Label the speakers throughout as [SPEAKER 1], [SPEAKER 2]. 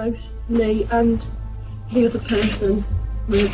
[SPEAKER 1] both me and the other person were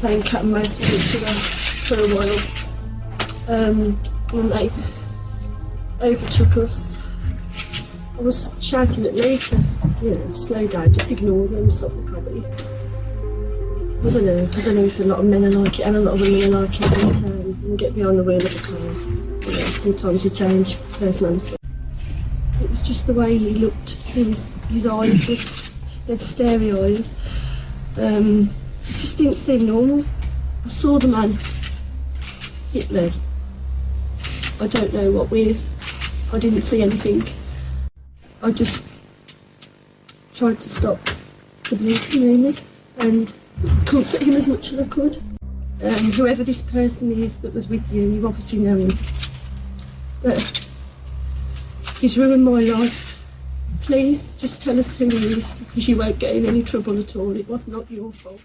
[SPEAKER 1] playing cat and mouse with each other for a while. Um, and they overtook us. I was shouting at Lee to, you know, slow down, just ignore them, stop the comedy. I don't know. I don't know if a lot of men are like it and a lot of women are like it. But um, you get behind the wheel of a car, you know, sometimes you change personality. It was just the way he looked. His his eyes he had starey eyes. Um, it just didn't seem normal. I saw the man hit me. I don't know what with. I didn't see anything. I just tried to stop the bleeding really and comfort him as much as I could. Um, whoever this person is that was with you, you obviously know him. But he's ruined my life. Please just tell us who he is because you won't get in any trouble at all. It was not your fault.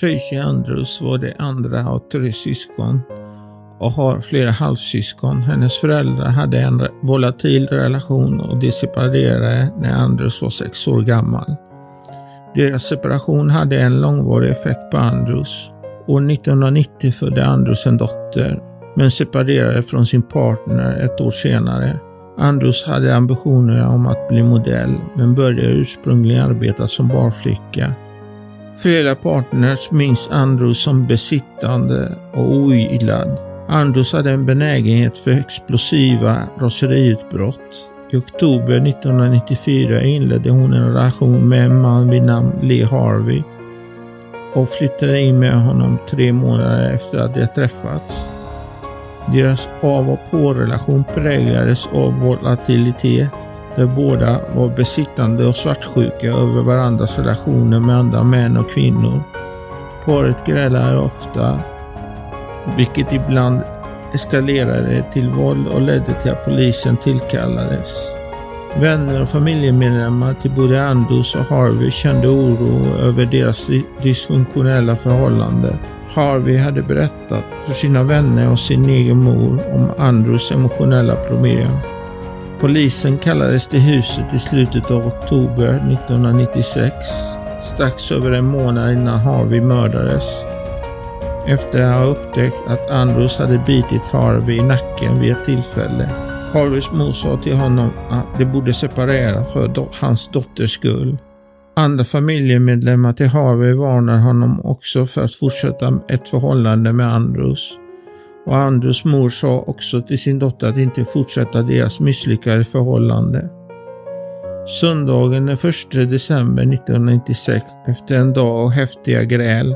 [SPEAKER 2] Tracy Andrews var det andra av tre syskon och har flera halvsyskon. Hennes föräldrar hade en volatil relation och de separerade när Andrews var sex år gammal. Deras separation hade en långvarig effekt på Andrews. År 1990 födde Andrews en dotter, men separerade från sin partner ett år senare. Andrews hade ambitioner om att bli modell, men började ursprungligen arbeta som barflicka Flera partners minns Andrews som besittande och ogillad. Andrews hade en benägenhet för explosiva raseriutbrott. I oktober 1994 inledde hon en relation med en man vid namn Lee Harvey och flyttade in med honom tre månader efter att de träffats. Deras av och på-relation präglades av volatilitet där båda var besittande och svartsjuka över varandras relationer med andra män och kvinnor. Paret grälade ofta, vilket ibland eskalerade till våld och ledde till att polisen tillkallades. Vänner och familjemedlemmar till både Andrews och Harvey kände oro över deras dysfunktionella förhållande. Harvey hade berättat för sina vänner och sin egen mor om Andrews emotionella problem. Polisen kallades till huset i slutet av oktober 1996, strax över en månad innan Harvey mördades. Efter att ha upptäckt att Andrews hade bitit Harvey i nacken vid ett tillfälle. Harveys mor sa till honom att de borde separera för do hans dotters skull. Andra familjemedlemmar till Harvey varnar honom också för att fortsätta ett förhållande med Andrews och Andrews mor sa också till sin dotter att inte fortsätta deras misslyckade förhållande. Söndagen den 1 december 1996, efter en dag av häftiga gräl,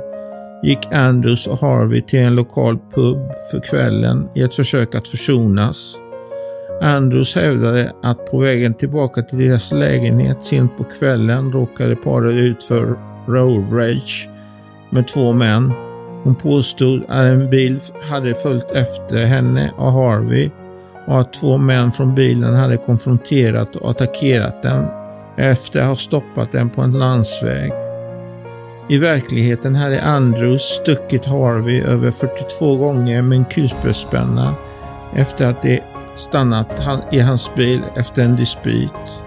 [SPEAKER 2] gick Andrews och Harvey till en lokal pub för kvällen i ett försök att försonas. Andrews hävdade att på vägen tillbaka till deras lägenhet sent på kvällen råkade paret ut för road rage med två män hon påstod att en bil hade följt efter henne och Harvey och att två män från bilen hade konfronterat och attackerat dem efter att ha stoppat dem på en landsväg. I verkligheten hade Andrews stuckit Harvey över 42 gånger med en kulspetsspänna efter att de stannat i hans bil efter en dispyt.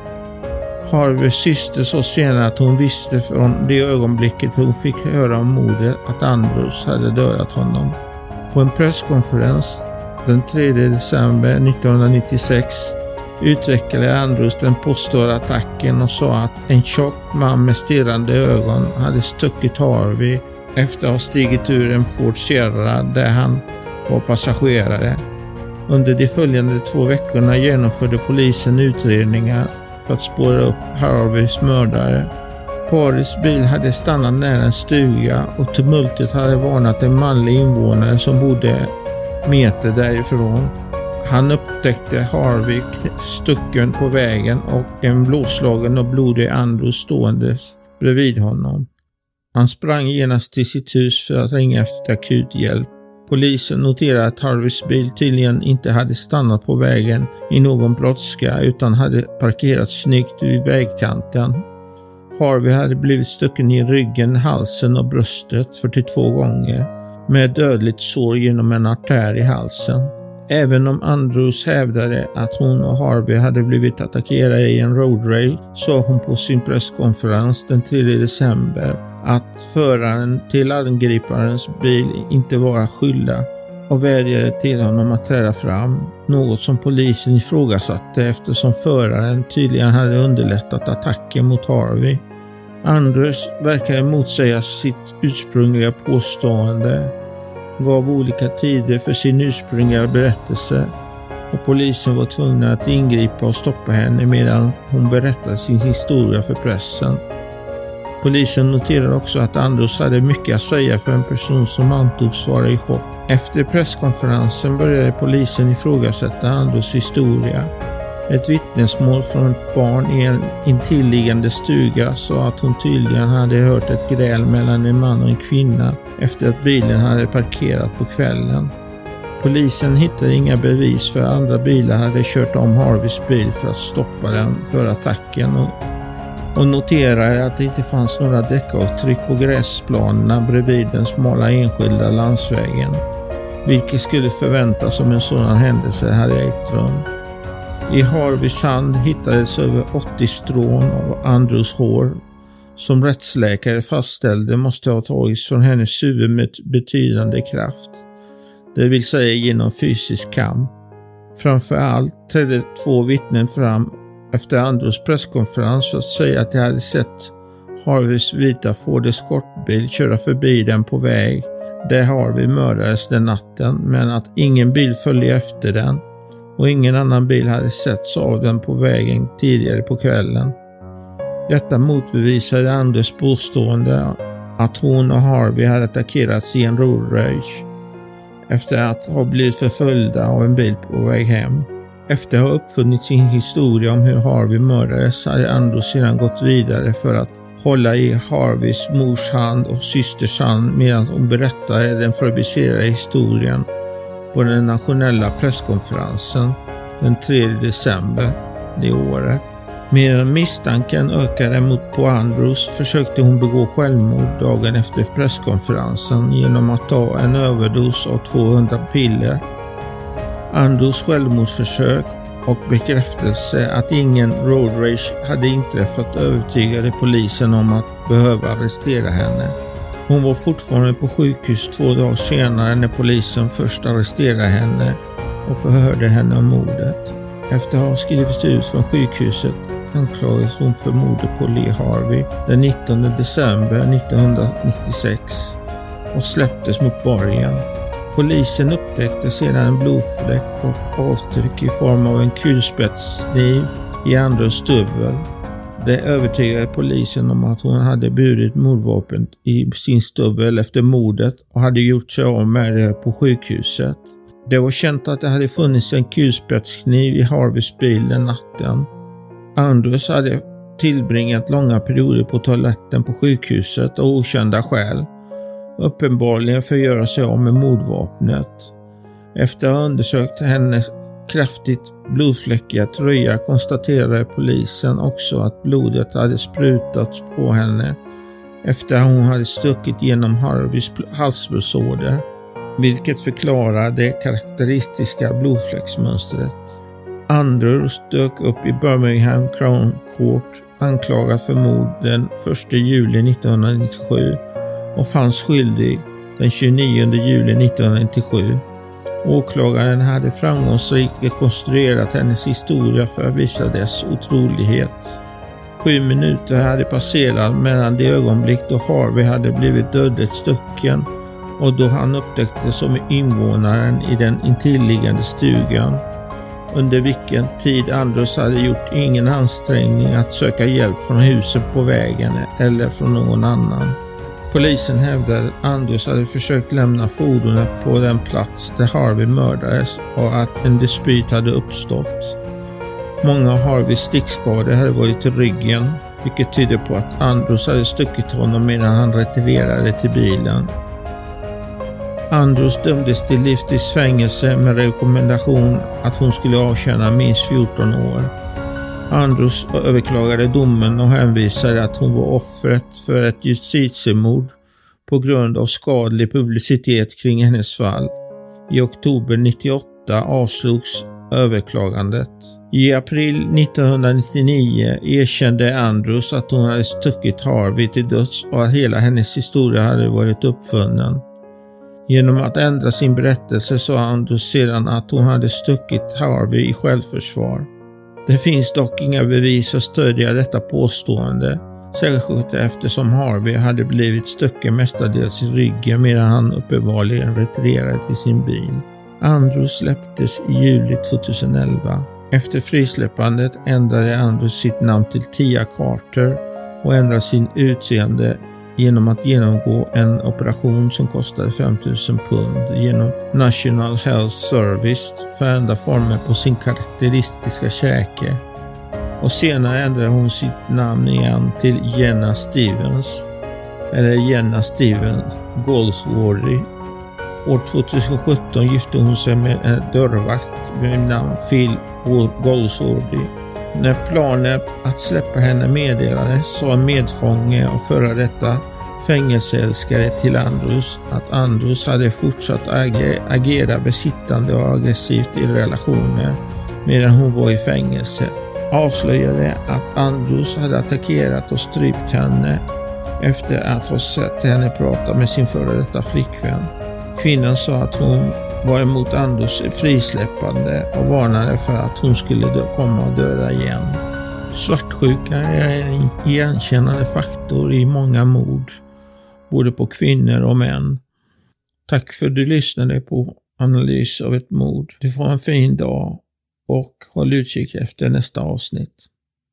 [SPEAKER 2] Harveys syster sa senare att hon visste från det ögonblicket hon fick höra om mordet att Andrews hade dödat honom. På en presskonferens den 3 december 1996 utvecklade Andrews den påstådda attacken och sa att en tjock man med stirrande ögon hade stuckit Harvey efter att ha stigit ur en Ford Sierra där han var passagerare. Under de följande två veckorna genomförde polisen utredningar för att spåra upp Harveys mördare. Parets bil hade stannat nära en stuga och tumultet hade varnat en manlig invånare som bodde meter därifrån. Han upptäckte Harvey stucken på vägen och en blåslagen och blodig Andrew ståendes bredvid honom. Han sprang genast till sitt hus för att ringa efter akut hjälp. Polisen noterade att Harveys bil tydligen inte hade stannat på vägen i någon brådska utan hade parkerat snyggt vid vägkanten. Harvey hade blivit stucken i ryggen, halsen och bröstet 42 gånger med dödligt sår genom en artär i halsen. Även om Andrews hävdade att hon och Harvey hade blivit attackerade i en road rage sa hon på sin presskonferens den 3 december att föraren till angriparens bil inte var skyldig och vädjade till honom att träda fram, något som polisen ifrågasatte eftersom föraren tydligen hade underlättat attacken mot Harvey. Andrews verkade motsäga sitt ursprungliga påstående, gav olika tider för sin ursprungliga berättelse och polisen var tvungna att ingripa och stoppa henne medan hon berättade sin historia för pressen. Polisen noterade också att Andros hade mycket att säga för en person som antogs vara i chock. Efter presskonferensen började polisen ifrågasätta Andros historia. Ett vittnesmål från ett barn i en intilliggande stuga sa att hon tydligen hade hört ett gräl mellan en man och en kvinna efter att bilen hade parkerat på kvällen. Polisen hittade inga bevis för andra bilar hade kört om Harveys bil för att stoppa den för attacken och och noterade att det inte fanns några däckavtryck på gräsplanerna bredvid den smala enskilda landsvägen, vilket skulle förväntas om en sådan händelse hade ägt rum. I Harveys hand hittades över 80 strån av Andrews hår. Som rättsläkare fastställde måste ha tagits från hennes huvud med betydande kraft, det vill säga genom fysisk kamp. Framför allt trädde två vittnen fram efter Andros presskonferens för att säga att de hade sett Harveys vita Ford eskortbil köra förbi den på väg där Harvey mördades den natten men att ingen bil följde efter den och ingen annan bil hade setts av den på vägen tidigare på kvällen. Detta motbevisade Anders påstående att hon och Harvey hade attackerats i en road efter att ha blivit förföljda av en bil på väg hem. Efter att ha uppfunnit sin historia om hur Harvey mördades hade Anders sedan gått vidare för att hålla i Harveys mors hand och systers hand medan hon berättade den fabricerade historien på den nationella presskonferensen den 3 december det året. Medan misstanken ökade mot på Andrews försökte hon begå självmord dagen efter presskonferensen genom att ta en överdos av 200 piller Andros självmordsförsök och bekräftelse att ingen road rage hade inträffat övertygade polisen om att behöva arrestera henne. Hon var fortfarande på sjukhus två dagar senare när polisen först arresterade henne och förhörde henne om mordet. Efter att ha skrivits ut från sjukhuset anklagades hon för mordet på Lee Harvey den 19 december 1996 och släpptes mot borgen. Polisen upptäckte sedan en blodfläck och avtryck i form av en kulspetskniv i Andros stövel det övertygade polisen om att hon hade burit mordvapen i sin stövel efter mordet och hade gjort sig av med det på sjukhuset. Det var känt att det hade funnits en kulspetskniv i Harveys bil den natten. Andros hade tillbringat långa perioder på toaletten på sjukhuset av okända skäl uppenbarligen för att göra sig av med mordvapnet. Efter att ha undersökt hennes kraftigt blodfläckiga tröja konstaterade polisen också att blodet hade sprutats på henne efter att hon hade stuckit genom Harveys halsblodsåder, vilket förklarar det karaktäristiska blodfläcksmönstret. Andrews dök upp i Birmingham Crown Court anklagad för mord den 1 juli 1997 och fanns skyldig den 29 juli 1997. Åklagaren hade framgångsrikt rekonstruerat hennes historia för att visa dess otrolighet. Sju minuter hade passerat mellan det ögonblick då Harvey hade blivit dödligt stucken och då han upptäcktes som invånaren i den intilliggande stugan under vilken tid Andrus hade gjort ingen ansträngning att söka hjälp från huset på vägen eller från någon annan. Polisen hävdade att Andros hade försökt lämna fordonet på den plats där Harvey mördades och att en dispyt hade uppstått. Många av Harveys stickskador hade varit i ryggen, vilket tyder på att Andros hade stuckit honom medan han retirerade till bilen. Andros dömdes till livstids fängelse med rekommendation att hon skulle avtjäna minst 14 år. Andros överklagade domen och hänvisade att hon var offret för ett justitiemord på grund av skadlig publicitet kring hennes fall. I oktober 98 avslogs överklagandet. I april 1999 erkände Andrews att hon hade stuckit Harvey till döds och att hela hennes historia hade varit uppfunnen. Genom att ändra sin berättelse sa Andrews sedan att hon hade stuckit Harvey i självförsvar. Det finns dock inga bevis för att stödja detta påstående, särskilt eftersom Harvey hade blivit stucken mestadels i ryggen medan han uppenbarligen retirerade till sin bil. Andrews släpptes i juli 2011. Efter frisläppandet ändrade Andrews sitt namn till Tia Carter och ändrade sin utseende genom att genomgå en operation som kostade 5000 pund genom National Health Service för former på sin karaktäristiska käke. Och senare ändrade hon sitt namn igen till Jenna Stevens, eller Jenna Steven Goldsworthy. År 2017 gifte hon sig med en dörrvakt med namn Phil Goldsworthy. När planen att släppa henne meddelades sa en medfånge och före detta fängelseälskare till Andrus att Andrus hade fortsatt agera besittande och aggressivt i relationer medan hon var i fängelse. Avslöjade att Andrus hade attackerat och strypt henne efter att ha sett henne prata med sin före detta flickvän. Kvinnan sa att hon var emot Anders frisläppande och varnade för att hon skulle komma och döda igen. Svartsjuka är en igenkännande faktor i många mord både på kvinnor och män. Tack för att du lyssnade på Analys av ett mord. Du får en fin dag och håll utkik efter nästa avsnitt.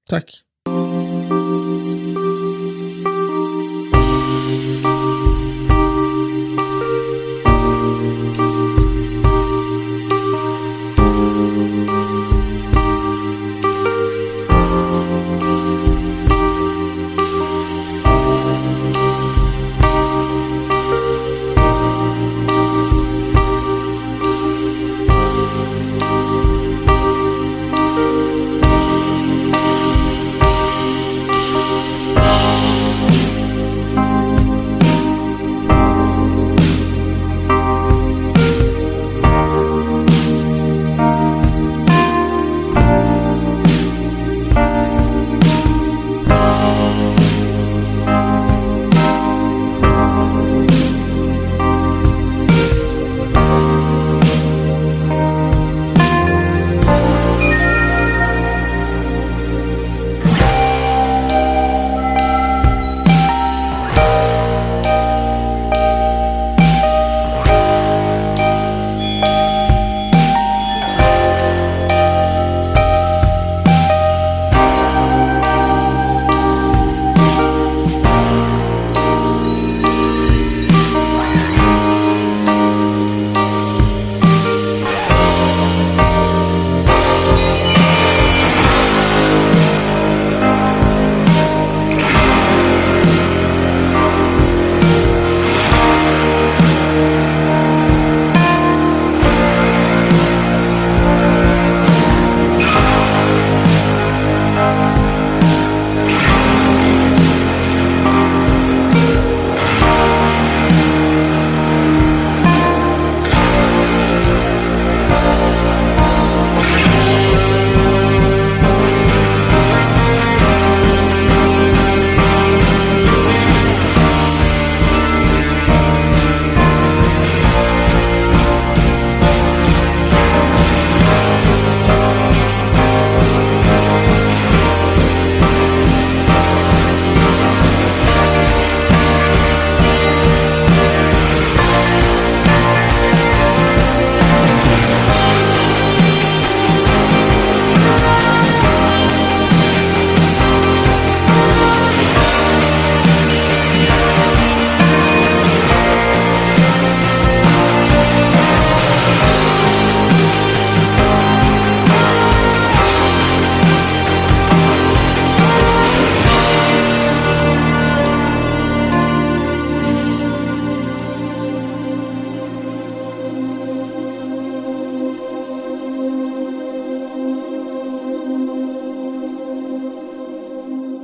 [SPEAKER 2] Tack!